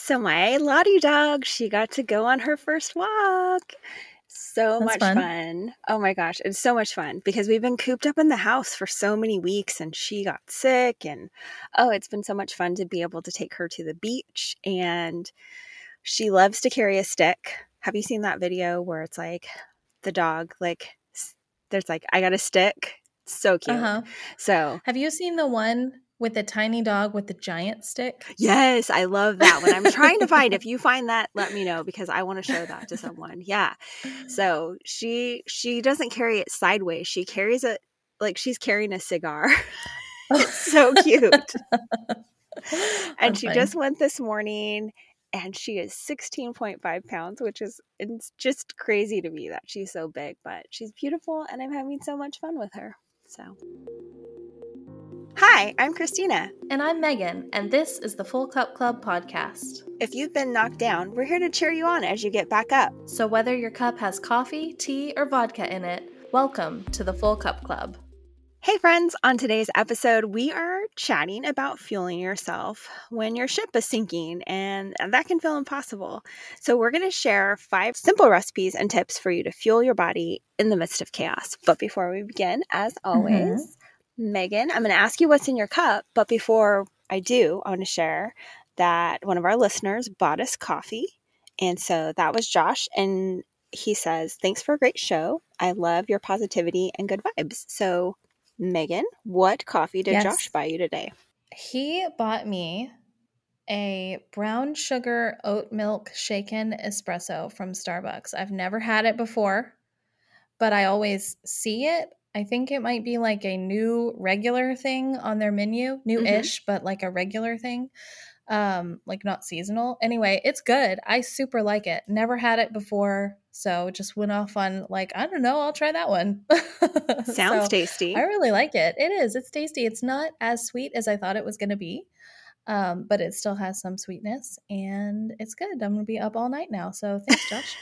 So my Lottie dog, she got to go on her first walk. So That's much fun. fun. Oh my gosh, it's so much fun because we've been cooped up in the house for so many weeks and she got sick and oh, it's been so much fun to be able to take her to the beach and she loves to carry a stick. Have you seen that video where it's like the dog like there's like I got a stick. So cute. Uh-huh. So, Have you seen the one with the tiny dog with the giant stick? Yes, I love that one. I'm trying to find if you find that, let me know because I want to show that to someone. Yeah. So she she doesn't carry it sideways. She carries it like she's carrying a cigar. it's so cute. and That's she funny. just went this morning and she is 16.5 pounds, which is it's just crazy to me that she's so big, but she's beautiful and I'm having so much fun with her. So Hi, I'm Christina. And I'm Megan, and this is the Full Cup Club podcast. If you've been knocked down, we're here to cheer you on as you get back up. So whether your cup has coffee, tea, or vodka in it, welcome to the Full Cup Club. Hey, friends, on today's episode, we are chatting about fueling yourself when your ship is sinking, and that can feel impossible. So, we're going to share five simple recipes and tips for you to fuel your body in the midst of chaos. But before we begin, as mm-hmm. always, Megan, I'm going to ask you what's in your cup. But before I do, I want to share that one of our listeners bought us coffee. And so that was Josh. And he says, Thanks for a great show. I love your positivity and good vibes. So, Megan, what coffee did Yes. Josh buy you today? He bought me a brown sugar oat milk shaken espresso from Starbucks. I've never had it before, but I always see it. I think it might be like a new regular thing on their menu, new ish, but like a regular thing. Um, like not seasonal. Anyway, it's good. I super like it. Never had it before, so just went off on like, I don't know, I'll try that one. Sounds So, tasty. I really like it. It is. It's tasty. It's not as sweet as I thought it was going to be, um, but it still has some sweetness, and it's good. I'm going to be up all night now. So thanks, Josh.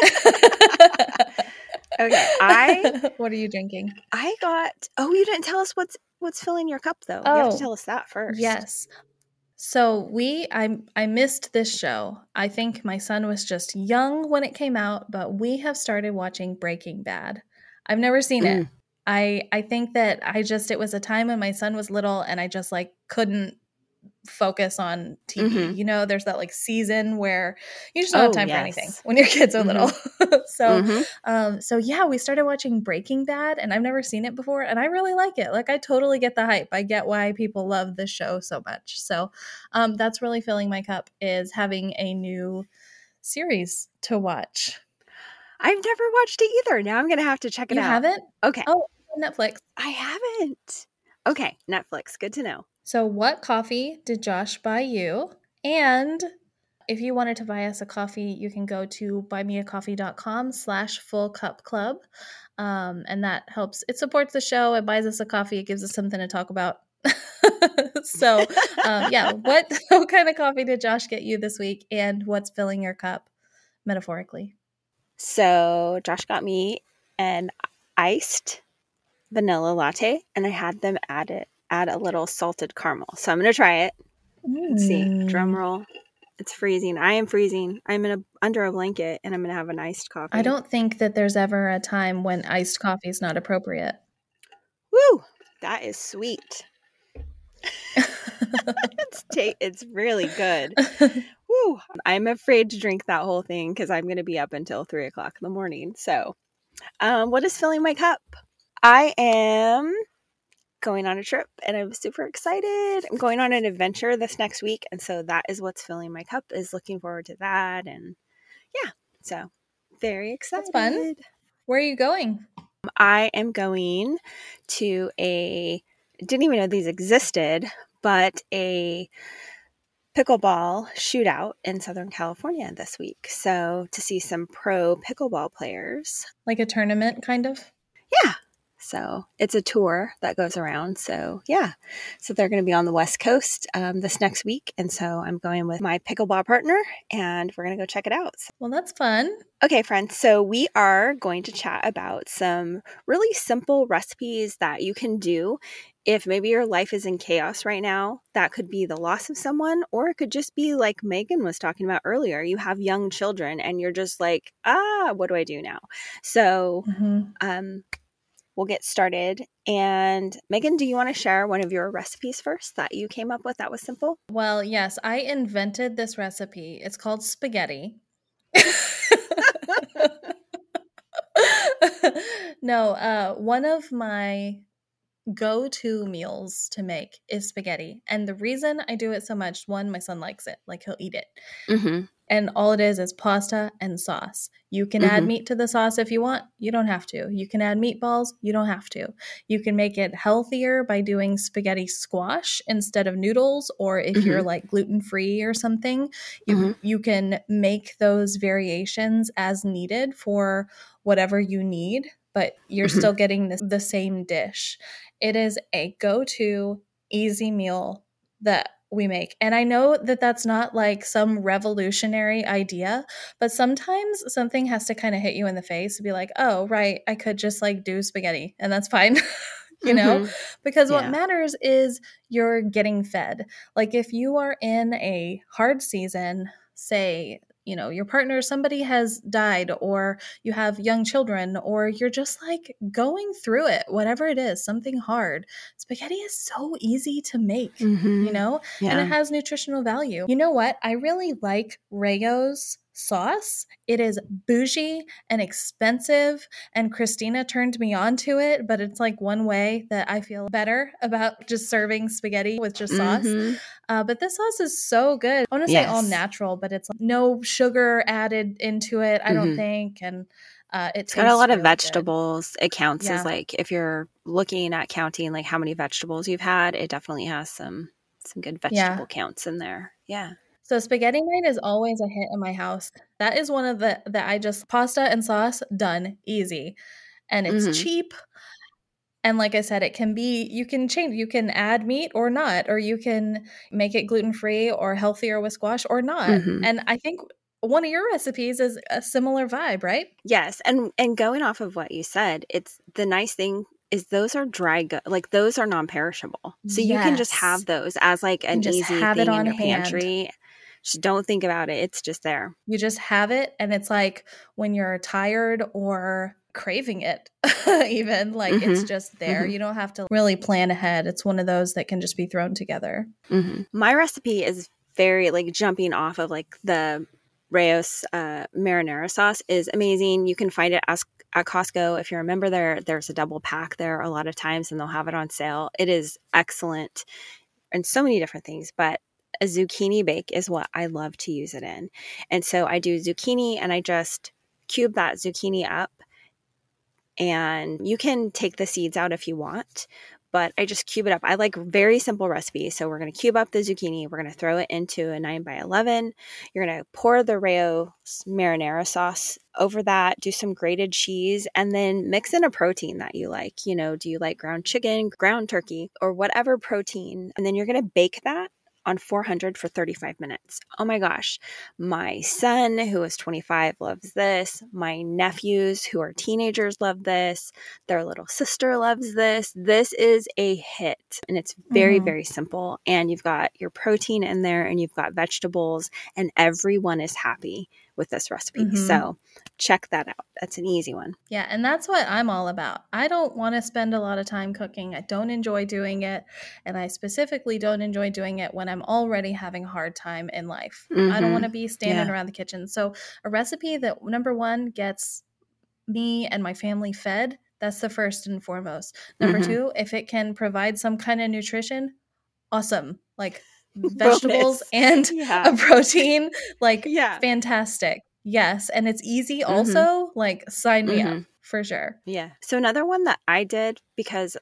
Okay, I what are you drinking? I got Oh, you didn't tell us what's what's filling your cup though. Oh, You have to Oh, tell us that first. Yes. So we I I missed this show. I think my son was just young when it came out, but we have started watching Breaking Bad. I've never seen it. Mm. I I think that I just it was a time when my son was little and I just like couldn't focus on TV. Mhm. You know, there's that like season where you just don't have Oh, time for anything when your kids are Mhm. little. so Mhm. um, so yeah, we started watching Breaking Bad, and I've never seen it before, and I really like it. Like, I totally get the hype. I get why people love this show so much. So, um, that's really filling my cup is having a new series to watch. I've never watched it either. Now I'm gonna have to check it You out. You haven't? Okay. Oh, Netflix. I haven't. Okay, Netflix. Good to know. So, what coffee did Josh buy you? And if you wanted to buy us a coffee, you can go to buymeacoffee.com slash full cup club. Um, and that helps. It supports the show. It buys us a coffee. It gives us something to talk about. so, um, yeah, what, what kind of coffee did Josh get you this week? And what's filling your cup metaphorically? So Josh got me an iced vanilla latte, and I had them add it add a little salted caramel. So I'm gonna try it. Let's see. Drum roll. It's freezing. I am freezing. I'm in a under a blanket, and I'm gonna have an iced coffee. I don't think that there's ever a time when iced coffee is not appropriate. Woo! That is sweet. it's ta- It's really good. Woo! I'm afraid to drink that whole thing because I'm going to be up until three o'clock in the morning. So, um, what is filling my cup? I am going on a trip and I'm super excited. I'm going on an adventure this next week, and so that is what's filling my cup. Is looking forward to that, and yeah, so very excited. That's fun. Where are you going? I am going to a didn't even know these existed, but a pickleball shootout in Southern California this week. So to see some pro pickleball players. Like a tournament, kind of? Yeah. So it's a tour that goes around. So yeah. So they're going to be on the West Coast um, this next week. And so I'm going with my pickleball partner and we're going to go check it out. Well, that's fun. Okay, friends, so we are going to chat about some really simple recipes that you can do if maybe your life is in chaos right now, that could be the loss of someone, or it could just be like Megan was talking about earlier. You have young children and you're just like, ah, what do I do now? So, mm-hmm. um, we'll get started. And Megan, do you want to share one of your recipes first that you came up with that was simple? Well, yes, I invented this recipe. It's called spaghetti. no, uh, one of my go to meals to make is spaghetti. And the reason I do it so much, one, my son likes it, like he'll eat it. Mm-hmm. And all it is is pasta and sauce. You can mm-hmm. add meat to the sauce if you want. You don't have to. You can add meatballs. You don't have to. You can make it healthier by doing spaghetti squash instead of noodles, or if mm-hmm. you're like gluten free or something, you mm-hmm. you can make those variations as needed for whatever you need but you're mm-hmm. still getting the, the same dish. It is a go to easy meal that we make. And I know that that's not like some revolutionary idea, but sometimes something has to kind of hit you in the face to be like, oh, right, I could just like do spaghetti and that's fine. you know? Mm-hmm. Because yeah. what matters is you're getting fed. Like if you are in a hard season, say you know your partner somebody has died or you have young children or you're just like going through it whatever it is something hard spaghetti is so easy to make mm-hmm. you know yeah. and it has nutritional value you know what i really like Rao's sauce. It is bougie and expensive, and Christina turned me on to it, but it's like one way that I feel better about just serving spaghetti with just sauce. Mm-hmm. Uh, but this sauce is so good. I want to say yes. all natural, but it's like no sugar added into it, I mm-hmm. don't think. And uh, it has got a lot really of vegetables. Good. It counts yeah. as like if you're looking at counting like how many vegetables you've had, it definitely has some some good vegetable yeah. counts in there. Yeah. So spaghetti night is always a hit in my house. That is one of the that I just pasta and sauce done easy. And it's mm-hmm. cheap. And like I said, it can be you can change you can add meat or not or you can make it gluten-free or healthier with squash or not. Mm-hmm. And I think one of your recipes is a similar vibe, right? Yes. And and going off of what you said, it's the nice thing is those are dry go- like those are non-perishable. So yes. you can just have those as like an easy thing in your hand. pantry just don't think about it. It's just there. You just have it. And it's like when you're tired or craving it, even like mm-hmm. it's just there. Mm-hmm. You don't have to really plan ahead. It's one of those that can just be thrown together. Mm-hmm. My recipe is very like jumping off of like the Rao's uh, marinara sauce is amazing. You can find it as, at Costco. If you remember there, there's a double pack there a lot of times and they'll have it on sale. It is excellent and so many different things, but a zucchini bake is what I love to use it in. And so I do zucchini and I just cube that zucchini up. And you can take the seeds out if you want, but I just cube it up. I like very simple recipes. So we're going to cube up the zucchini. We're going to throw it into a 9 by 11. You're going to pour the Rao marinara sauce over that, do some grated cheese, and then mix in a protein that you like. You know, do you like ground chicken, ground turkey, or whatever protein? And then you're going to bake that on 400 for 35 minutes. Oh my gosh. My son, who is 25, loves this. My nephews, who are teenagers, love this. Their little sister loves this. This is a hit. And it's very, mm. very simple. And you've got your protein in there and you've got vegetables, and everyone is happy with this recipe. Mm-hmm. So check that out. That's an easy one. Yeah, and that's what I'm all about. I don't want to spend a lot of time cooking. I don't enjoy doing it, and I specifically don't enjoy doing it when I'm already having a hard time in life. Mm-hmm. I don't want to mm-hmm. be standing yeah. around the kitchen. So a recipe that number 1 gets me and my family fed, that's the first and foremost. Number mm-hmm. 2, if it can provide some kind of nutrition, awesome. Like vegetables and yeah. a protein. Like, yeah. fantastic. Yes. And it's easy mm-hmm. also. Like, sign me mm-hmm. up for sure. Yeah. So, another one that I did because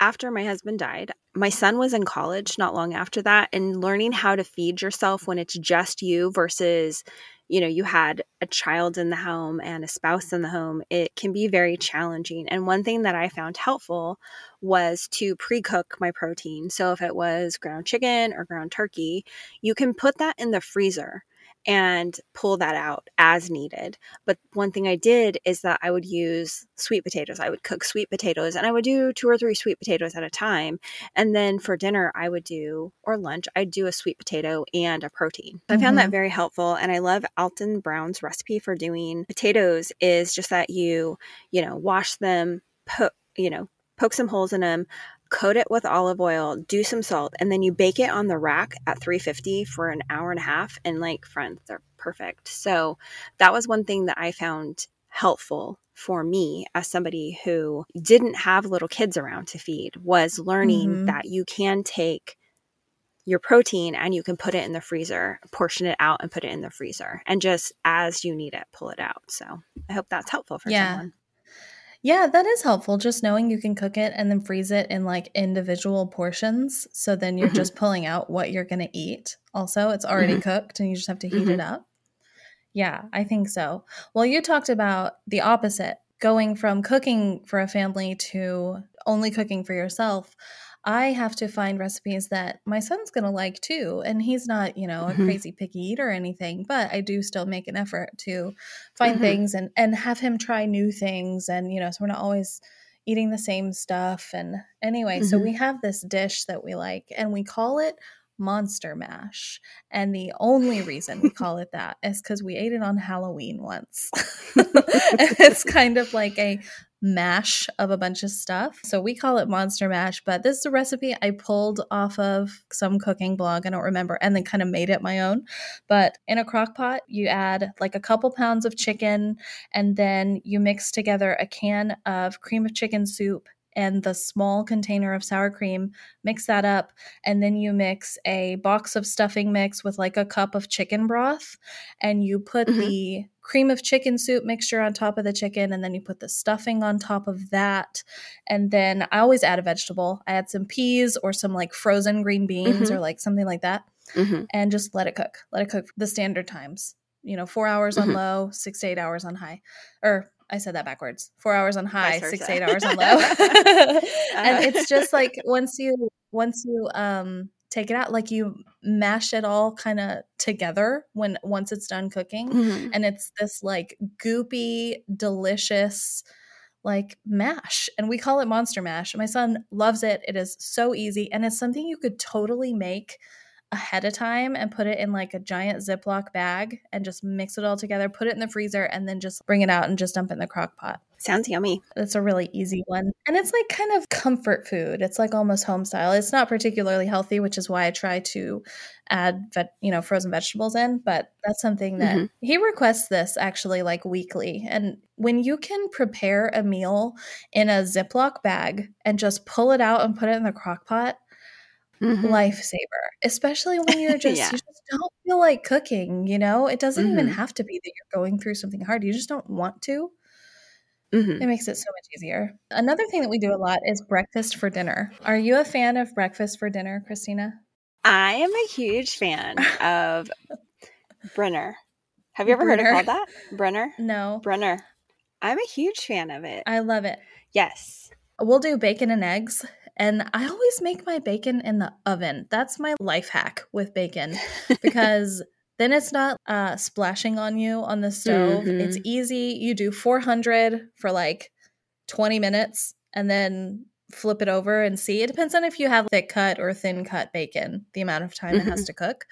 after my husband died, my son was in college not long after that, and learning how to feed yourself when it's just you versus you know you had a child in the home and a spouse in the home it can be very challenging. And one thing that i found helpful was to pre-cook my protein. So if it was ground chicken or ground turkey you can put that in the freezer and pull that out as needed. But one thing I did is that I would use sweet potatoes. I would cook sweet potatoes and I would do two or three sweet potatoes at a time. And then for dinner, I would do, or lunch, I'd do a sweet potato and a protein. Mm-hmm. I found that mm-hmm. very helpful. And I love Alton Brown's recipe for doing potatoes is just that you, you know, wash them, put, you know, poke some holes in them, coat it with olive oil, do some salt, and then you bake it on the rack at 350 for an hour and a half. And like, friends, they're perfect. So that was one thing that I found helpful for me as somebody who didn't have little kids around to feed was learning mm-hmm. that you can take your protein and you can put it in the freezer, portion it out and put it in the freezer and just as you need it, pull it out. So I hope that's helpful for yeah. someone. Yeah, that is helpful. Just knowing you can cook it and then freeze it in like individual portions. So then you're mm-hmm. just pulling out what you're going to eat. Also, it's already mm-hmm. cooked and you just have to heat mm-hmm. it up. Yeah, I think so. Well, you talked about the opposite going from cooking for a family to only cooking for yourself. I have to find recipes that my son's going to like too. And he's not, you know, a mm-hmm. crazy picky eater or anything, but I do still make an effort to find mm-hmm. things and, and have him try new things. And, you know, so we're not always eating the same stuff. And anyway, mm-hmm. so we have this dish that we like and we call it monster mash. And the only reason we call it that is because we ate it on Halloween once. it's kind of like a mash of a bunch of stuff. So we call it monster mash, but this is a recipe I pulled off of some cooking blog, I don't remember, and then kind of made it my own. But in a crock pot, you add like a couple pounds of chicken, and then you mix together a can of cream of chicken soup and the small container of sour cream, mix that up, and then you mix a box of stuffing mix with like a cup of chicken broth, and you put mm-hmm. the cream of chicken soup mixture on top of the chicken, and then you put the stuffing on top of that. And then I always add a vegetable. I add some peas or some like frozen green beans mm-hmm. or like something like that, mm-hmm. and just let it cook. Let it cook the standard times. You know, four hours on mm-hmm. low, six to eight hours on high, or I said that backwards. Four hours on high, six eight hours on low. and it's just like once you once you um take it out, like you mash it all kind of together when once it's done cooking, mm-hmm. and it's this like goopy, delicious like mash and we call it monster mash my son loves it it is so easy and it's something you could totally make ahead of time and put it in like a giant Ziploc bag and just mix it all together, put it in the freezer, and then just bring it out and just dump it in the crock pot. Sounds yummy. It's a really easy one. And it's like kind of comfort food. It's like almost home style. It's not particularly healthy, which is why I try to add vet, you know, frozen vegetables in, but that's something that mm-hmm. he requests this actually like weekly. And when you can prepare a meal in a Ziploc bag and just pull it out and put it in the crock pot, mm-hmm. lifesaver, especially when you're just yeah. you just don't feel like cooking, you know? It doesn't mm-hmm. even have to be that you're going through something hard. You just don't want to. Mm-hmm. It makes it so much easier. Another thing that we do a lot is breakfast for dinner. Are you a fan of breakfast for dinner, Christina? I am a huge fan of Brinner. Have you ever Brinner? heard it called that? Brinner? No. Brinner. I'm a huge fan of it. I love it. Yes. We'll do bacon and eggs and I always make my bacon in the oven. That's my life hack with bacon because then it's not uh, splashing on you on the stove. Mm-hmm. It's easy. You do 400 for like 20 minutes and then flip it over and see. It depends on if you have thick cut or thin cut bacon, the amount of time mm-hmm. it has mm-hmm. to cook.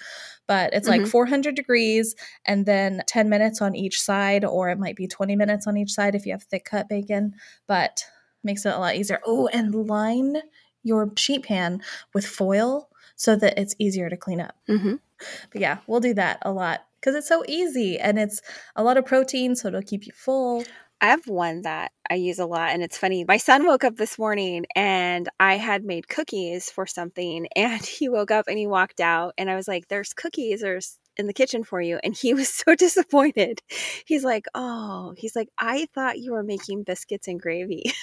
But it's mm-hmm. like 400 degrees and then 10 minutes on each side, or it might be 20 minutes on each side if you have thick cut bacon. But makes it a lot easier. Oh, and line your sheet pan with foil so that it's easier to clean up. Mm-hmm. But yeah, we'll do that a lot because it's so easy and it's a lot of protein, so it'll keep you full. I have one that I use a lot, and it's funny. My son woke up this morning and I had made cookies for something, and he woke up and he walked out, and I was like, There's cookies, there's in the kitchen for you. And he was so disappointed. He's like, Oh, he's like, I thought you were making biscuits and gravy.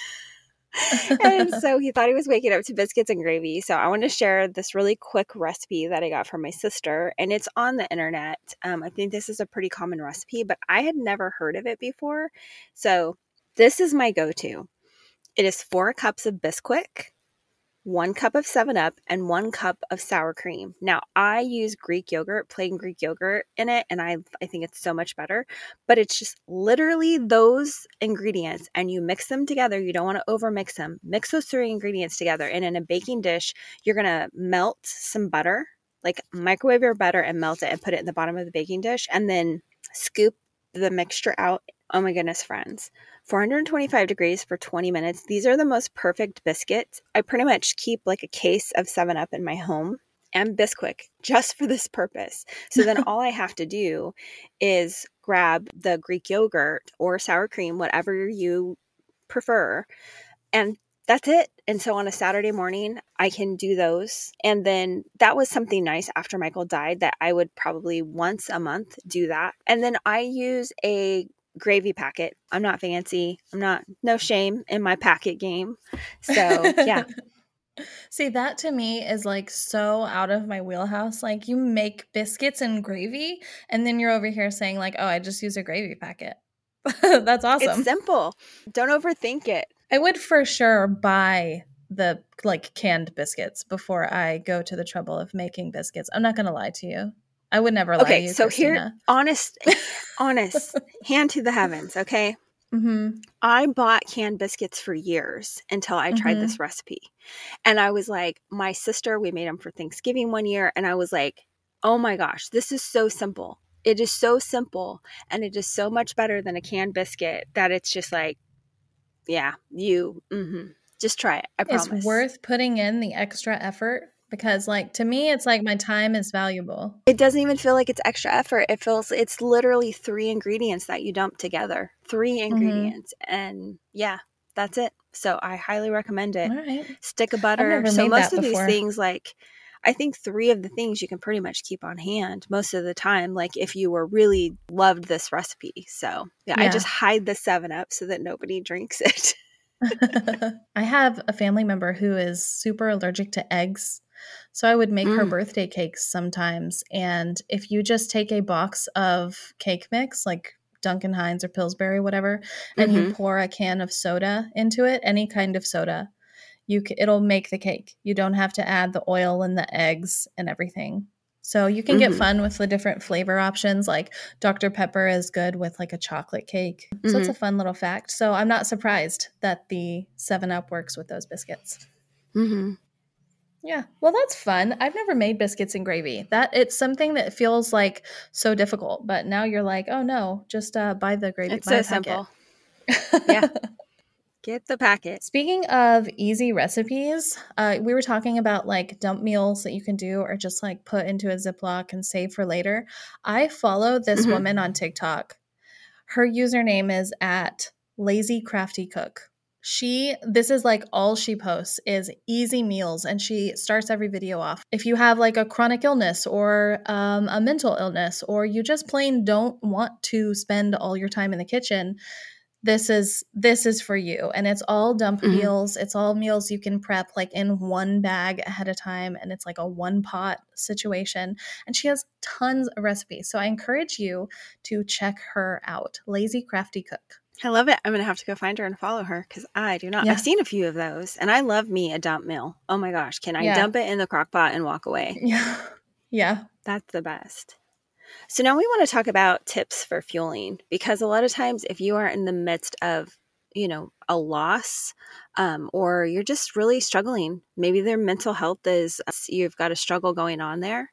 and so he thought he was waking up to biscuits and gravy. So I want to share this really quick recipe that I got from my sister, and it's on the internet. Um, I think this is a pretty common recipe, but I had never heard of it before. So this is my go to. It is four cups of Bisquick, one cup of 7 Up, and one cup of sour cream. Now, I use Greek yogurt, plain Greek yogurt in it, and I, I think it's so much better. But it's just literally those ingredients, and you mix them together. You don't want to over mix them. Mix those three ingredients together. And in a baking dish, you're going to melt some butter, like microwave your butter and melt it and put it in the bottom of the baking dish, and then scoop the mixture out. Oh my goodness, friends. 425 degrees for 20 minutes. These are the most perfect biscuits. I pretty much keep like a case of 7 Up in my home and Bisquick just for this purpose. So then all I have to do is grab the Greek yogurt or sour cream, whatever you prefer, and that's it. And so on a Saturday morning, I can do those. And then that was something nice after Michael died that I would probably once a month do that. And then I use a gravy packet. I'm not fancy. I'm not no shame in my packet game. So, yeah. See, that to me is like so out of my wheelhouse. Like you make biscuits and gravy and then you're over here saying like, "Oh, I just use a gravy packet." That's awesome. It's simple. Don't overthink it. I would for sure buy the like canned biscuits before I go to the trouble of making biscuits. I'm not going to lie to you. I would never lie okay, so Christina. here, honest, honest, hand to the heavens. Okay, mm-hmm. I bought canned biscuits for years until I tried mm-hmm. this recipe, and I was like, my sister, we made them for Thanksgiving one year, and I was like, oh my gosh, this is so simple. It is so simple, and it is so much better than a canned biscuit that it's just like, yeah, you. Mm-hmm. Just try it. I promise. It's worth putting in the extra effort because like to me it's like my time is valuable it doesn't even feel like it's extra effort it feels it's literally three ingredients that you dump together 3 mm-hmm. ingredients mm-hmm. and yeah that's it so i highly recommend it right. stick of butter so most of before. these things like I think three of the things you can pretty much keep on hand most of the time, like if you were really loved this recipe. So yeah, yeah. I just hide the seven up so that nobody drinks it. I have a family member who is super allergic to eggs so I would make mm. her birthday cakes sometimes. And if you just take a box of cake mix, like Duncan Hines or Pillsbury, whatever, and mm-hmm. you pour a can of soda into it, any kind of soda, you c- it'll make the cake. You don't have to add the oil and the eggs and everything. So you can mm-hmm. get fun with the different flavor options. Like Dr. Pepper is good with like a chocolate cake. So mm-hmm. it's a fun little fact. So I'm not surprised that the 7 Up works with those biscuits. Mm-hmm. Yeah. Well, that's fun. I've never made biscuits and gravy. That it's something that feels like so difficult, but now you're like, "Oh no, just uh, buy the gravy." It's so simple. yeah. Get the packet. Speaking of easy recipes, uh, we were talking about like dump meals that you can do or just like put into a Ziploc and save for later. I follow this mm-hmm. woman on TikTok. Her username is at Lazy Crafty Cook she this is like all she posts is easy meals and she starts every video off. If you have like a chronic illness or um, a mental illness or you just plain don't want to spend all your time in the kitchen this is this is for you. And it's all dump mm-hmm. meals. It's all meals you can prep like in one bag ahead of time and it's like a one pot situation. And she has tons of recipes. So i encourage you to check her out. Lazy crafty cook I love it. I'm going to have to go find her and follow her because I do not. Yeah. I've seen a few of those and I love me a dump meal. Oh my gosh. Can I yeah. dump it in the crock pot and walk away? Yeah. Yeah. That's the best. So now we want to talk about tips for fueling because a lot of times if you are in the midst of, you know, a loss um, or you're just really struggling, maybe their mental health is, you've got a struggle going on there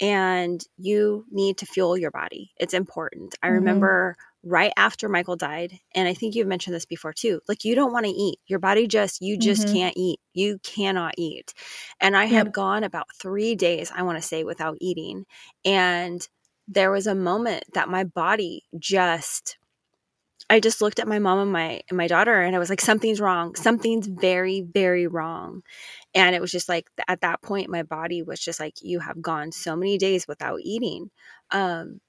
and you need to fuel your body. It's important. I mm-hmm. Right after Michael died, and I think you've mentioned this before too. Like you don't want to eat. Your body just you just mm-hmm. can't eat. You cannot eat. And I yep. had gone about 3 days, I want to say without eating. And there was a moment that my body just I just looked at my mom and my and my daughter and I was like something's wrong. Something's very very wrong. And it was just like at that point my body was just like you have gone so many days without eating. Um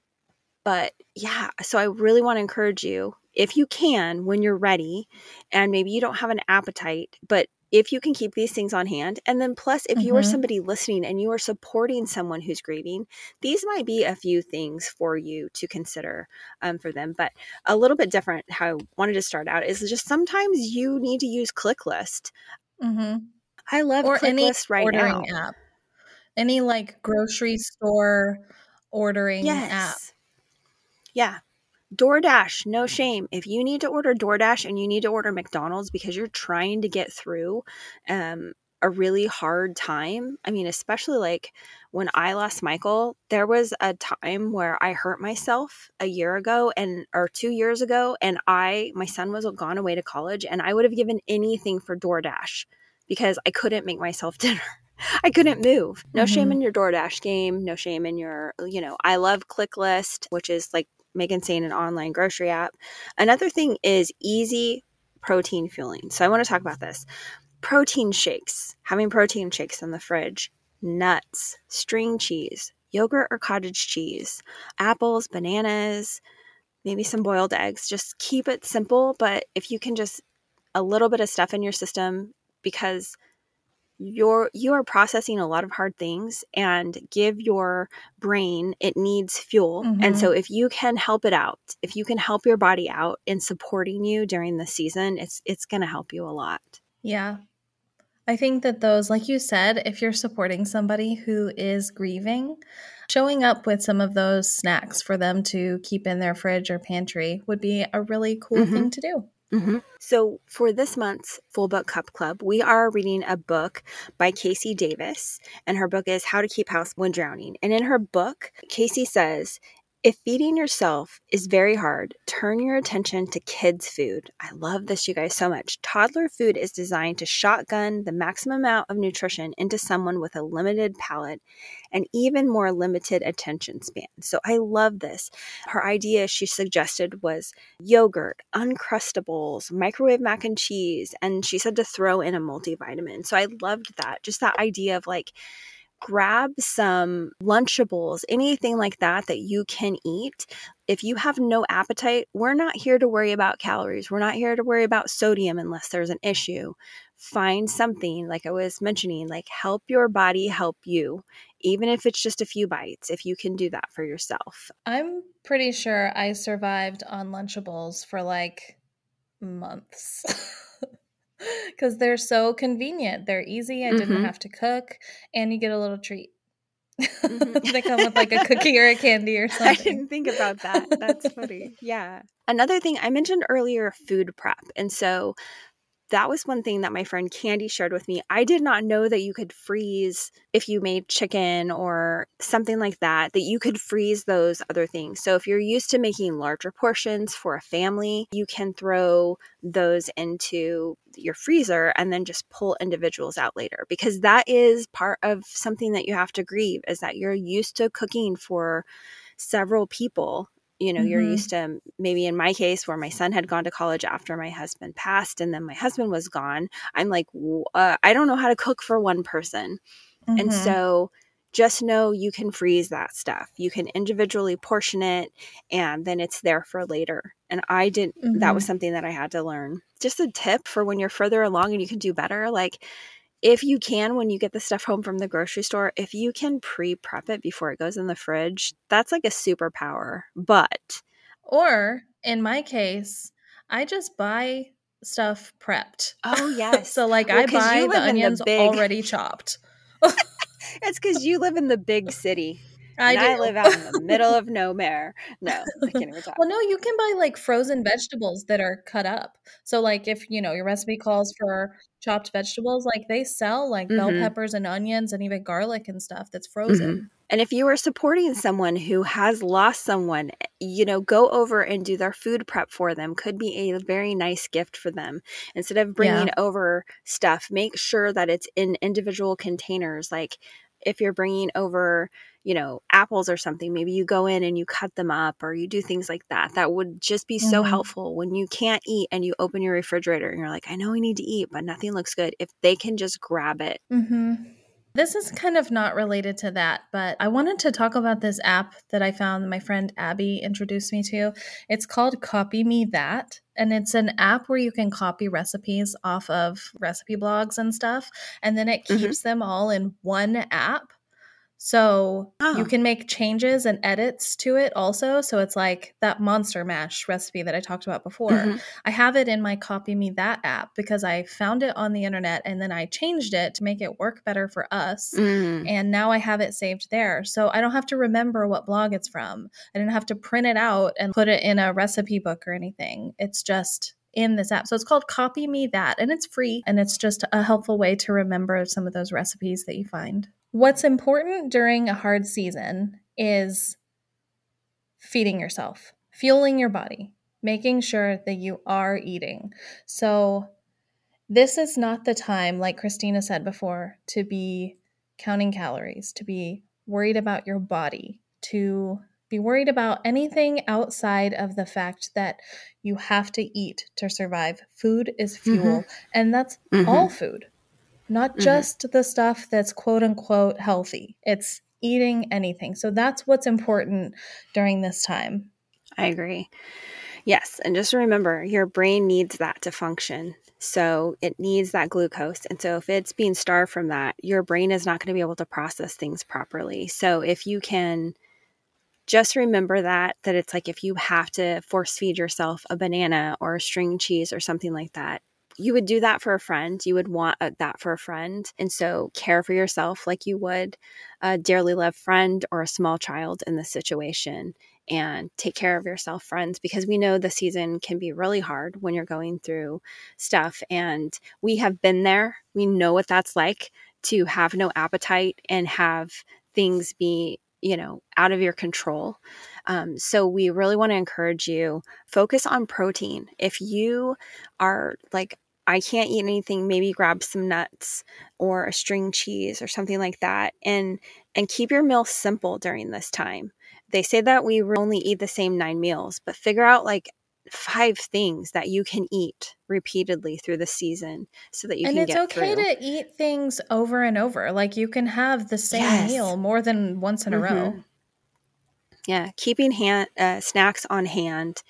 but yeah, so I really want to encourage you if you can when you're ready and maybe you don't have an appetite, but if you can keep these things on hand, and then plus, if mm-hmm. you are mm-hmm. somebody listening and you are supporting someone who's grieving, these might be a few things for you to consider um, for them. But a little bit different, how I wanted to start out is just sometimes you need to use ClickList. Mm-hmm. I love or any ClickList right ordering now. app. Any like grocery store ordering app. Yeah. DoorDash, no shame. If you need to order DoorDash and you need to order McDonald's because you're trying to get through um, a really hard time, I mean, especially like when I lost Michael, there was a time where I hurt myself a year ago and or 2 years ago and I my son was gone away to college and I would have given anything for DoorDash because I couldn't make myself dinner. I couldn't move. No shame Mhm. in your DoorDash game. No shame in your, you know, I love ClickList, which is like Megan saying an online grocery app. Another thing is easy protein fueling. So I want to talk about this. Protein shakes, having protein shakes in the fridge, nuts, string cheese, yogurt or cottage cheese, apples, bananas, maybe some boiled eggs. Just keep it simple, but if you can just a little bit of stuff in your system because you're you are processing a lot of hard things and give your brain it needs fuel and Mhm. so if you can help it out if you can help your body out in supporting you during the season it's it's going to help you a lot Yeah. I think that those, like you said, if you're supporting somebody who is grieving, showing up with some of those snacks for them to keep in their fridge or pantry would be a really cool Mhm. thing to do. Mm-hmm. So, for this month's Full Book Cup Club, we are reading a book by K.C. Davis, and her book is How to Keep House When Drowning. And in her book, K.C. says, if feeding yourself is very hard, turn your attention to kids' food. I love this, you guys, so much. Toddler food is designed to shotgun the maximum amount of nutrition into someone with a limited palate and even more limited attention span. So I love this. Her idea she suggested was yogurt, Uncrustables, microwave mac and cheese, and she said to throw in a multivitamin. So I loved that. Just that idea of like, grab some Lunchables, anything like that that you can eat. If you have no appetite, we're not here to worry about calories. We're not here to worry about sodium unless there's an issue. Find something, like I was mentioning, like help your body help you, even if it's just a few bites, if you can do that for yourself. I'm pretty sure I survived on Lunchables for like months. Because they're so convenient. They're easy. I didn't Mhm. have to cook, and you get a little treat. Mhm. they come with like a cookie or a candy or something. I didn't think about that. That's funny. Yeah. Another thing I mentioned earlier food prep. And so that was one thing that my friend Candy shared with me. I did not know that you could freeze if you made chicken or something like that, that you could freeze those other things. So if you're used to making larger portions for a family, you can throw those into your freezer and then just pull individuals out later because that is part of something that you have to grieve is that you're used to cooking for several people you know you're Mhm. used to maybe in my case where my son had gone to college after my husband passed and then my husband was gone i'm like uh, i don't know how to cook for one person and Mhm. so just know you can freeze that stuff you can individually portion it and then it's there for later and i didn't. that was Mhm. something that i had to learn just a tip for when you're further along and you can do better like if you can when you get the stuff home from the grocery store if you can pre-prep it before it goes in the fridge that's like a superpower but Or in my case, I just buy stuff prepped. oh yes So like Well, I buy the in the onions big- already chopped. it's because you live in the big city I. I live out in the middle of nowhere no i can't even talk Well, no, you can buy like frozen vegetables that are cut up. So, like, if you know your recipe calls for chopped vegetables, like they sell like bell Mhm. peppers and onions and even garlic and stuff that's frozen. And if you are supporting someone who has lost someone, you know, go over and do their food prep for them could be a very nice gift for them. Instead of bringing over stuff, make sure that it's in individual containers. Like if you're bringing over, you know, apples or something, maybe you go in and you cut them up or you do things like that. That would just be so Mhm. helpful when you can't eat and you open your refrigerator and you're like, I know I need to eat, but nothing looks good. If they can just grab it. hmm This is kind of not related to that, but I wanted to talk about this app that I found my friend Abby introduced me to. It's called Copy Me That, and it's an app where you can copy recipes off of recipe blogs and stuff, and then it Mhm. keeps them all in one app. So oh. you can make changes and edits to it also. So it's like that monster mash recipe that I talked about before. Mm-hmm. I have it in my Copy Me That app because I found it on the internet and then I changed it to make it work better for us. Mm. And now I have it saved there. So I don't have to remember what blog it's from. I didn't have to print it out and put it in a recipe book or anything. It's just in this app. So it's called Copy Me That, and it's free, and it's just a helpful way to remember some of those recipes that you find. What's important during a hard season is feeding yourself, fueling your body, making sure that you are eating. So, this is not the time, like Christina said before, to be counting calories, to be worried about your body, to be worried about anything outside of the fact that you have to eat to survive. Food is fuel, mm-hmm. and that's mm-hmm. all food not mm-hmm. just the stuff that's quote unquote healthy. It's eating anything. So that's what's important during this time. I agree. Yes. And just remember, your brain needs that to function. So it needs that glucose. And so if it's being starved from that, your brain is not going to be able to process things properly. So if you can just remember that that it's like if you have to force feed yourself a banana or a string cheese or something like that you would do that for a friend. You would want a, that for a friend. And so care for yourself like you would a dearly loved friend or a small child in this situation. And take care of yourself, friends, because we know the season can be really hard when you're going through stuff. And we have been there. We know what that's like to have no appetite and have things be, you know, out of your control. Um, so we really want to encourage you focus on protein. If you are like I can't eat anything, maybe grab some nuts or a string cheese or something like that and and keep your meal simple during this time. They say that we only eat the same 9 meals, but figure out like five things that you can eat repeatedly through the season so that you can. and can it's okay through. to eat things over and over like you can have the same yes. meal more than once in mm-hmm. a row yeah keeping hand uh, snacks on hand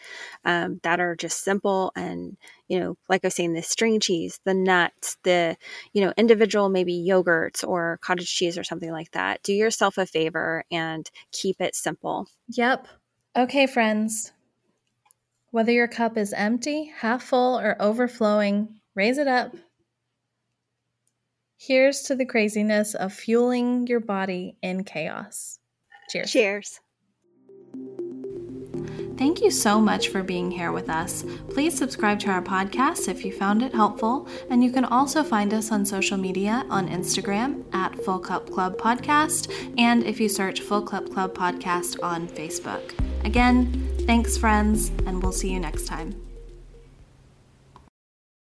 um, that are just simple and you know like i was saying the string cheese the nuts the you know individual maybe yogurts or cottage cheese or something like that. Do yourself a favor and keep it simple. Yep. Okay friends. Whether your cup is empty half full or overflowing raise it up. Here's to the craziness of fueling your body in chaos. Cheers. Cheers Thank you so much for being here with us. Please subscribe to our podcast if you found it helpful, and you can also find us on social media on Instagram at Full Cup Club Podcast, and if you search Full Cup Club Podcast on Facebook. Again, thanks, friends, and we'll see you next time.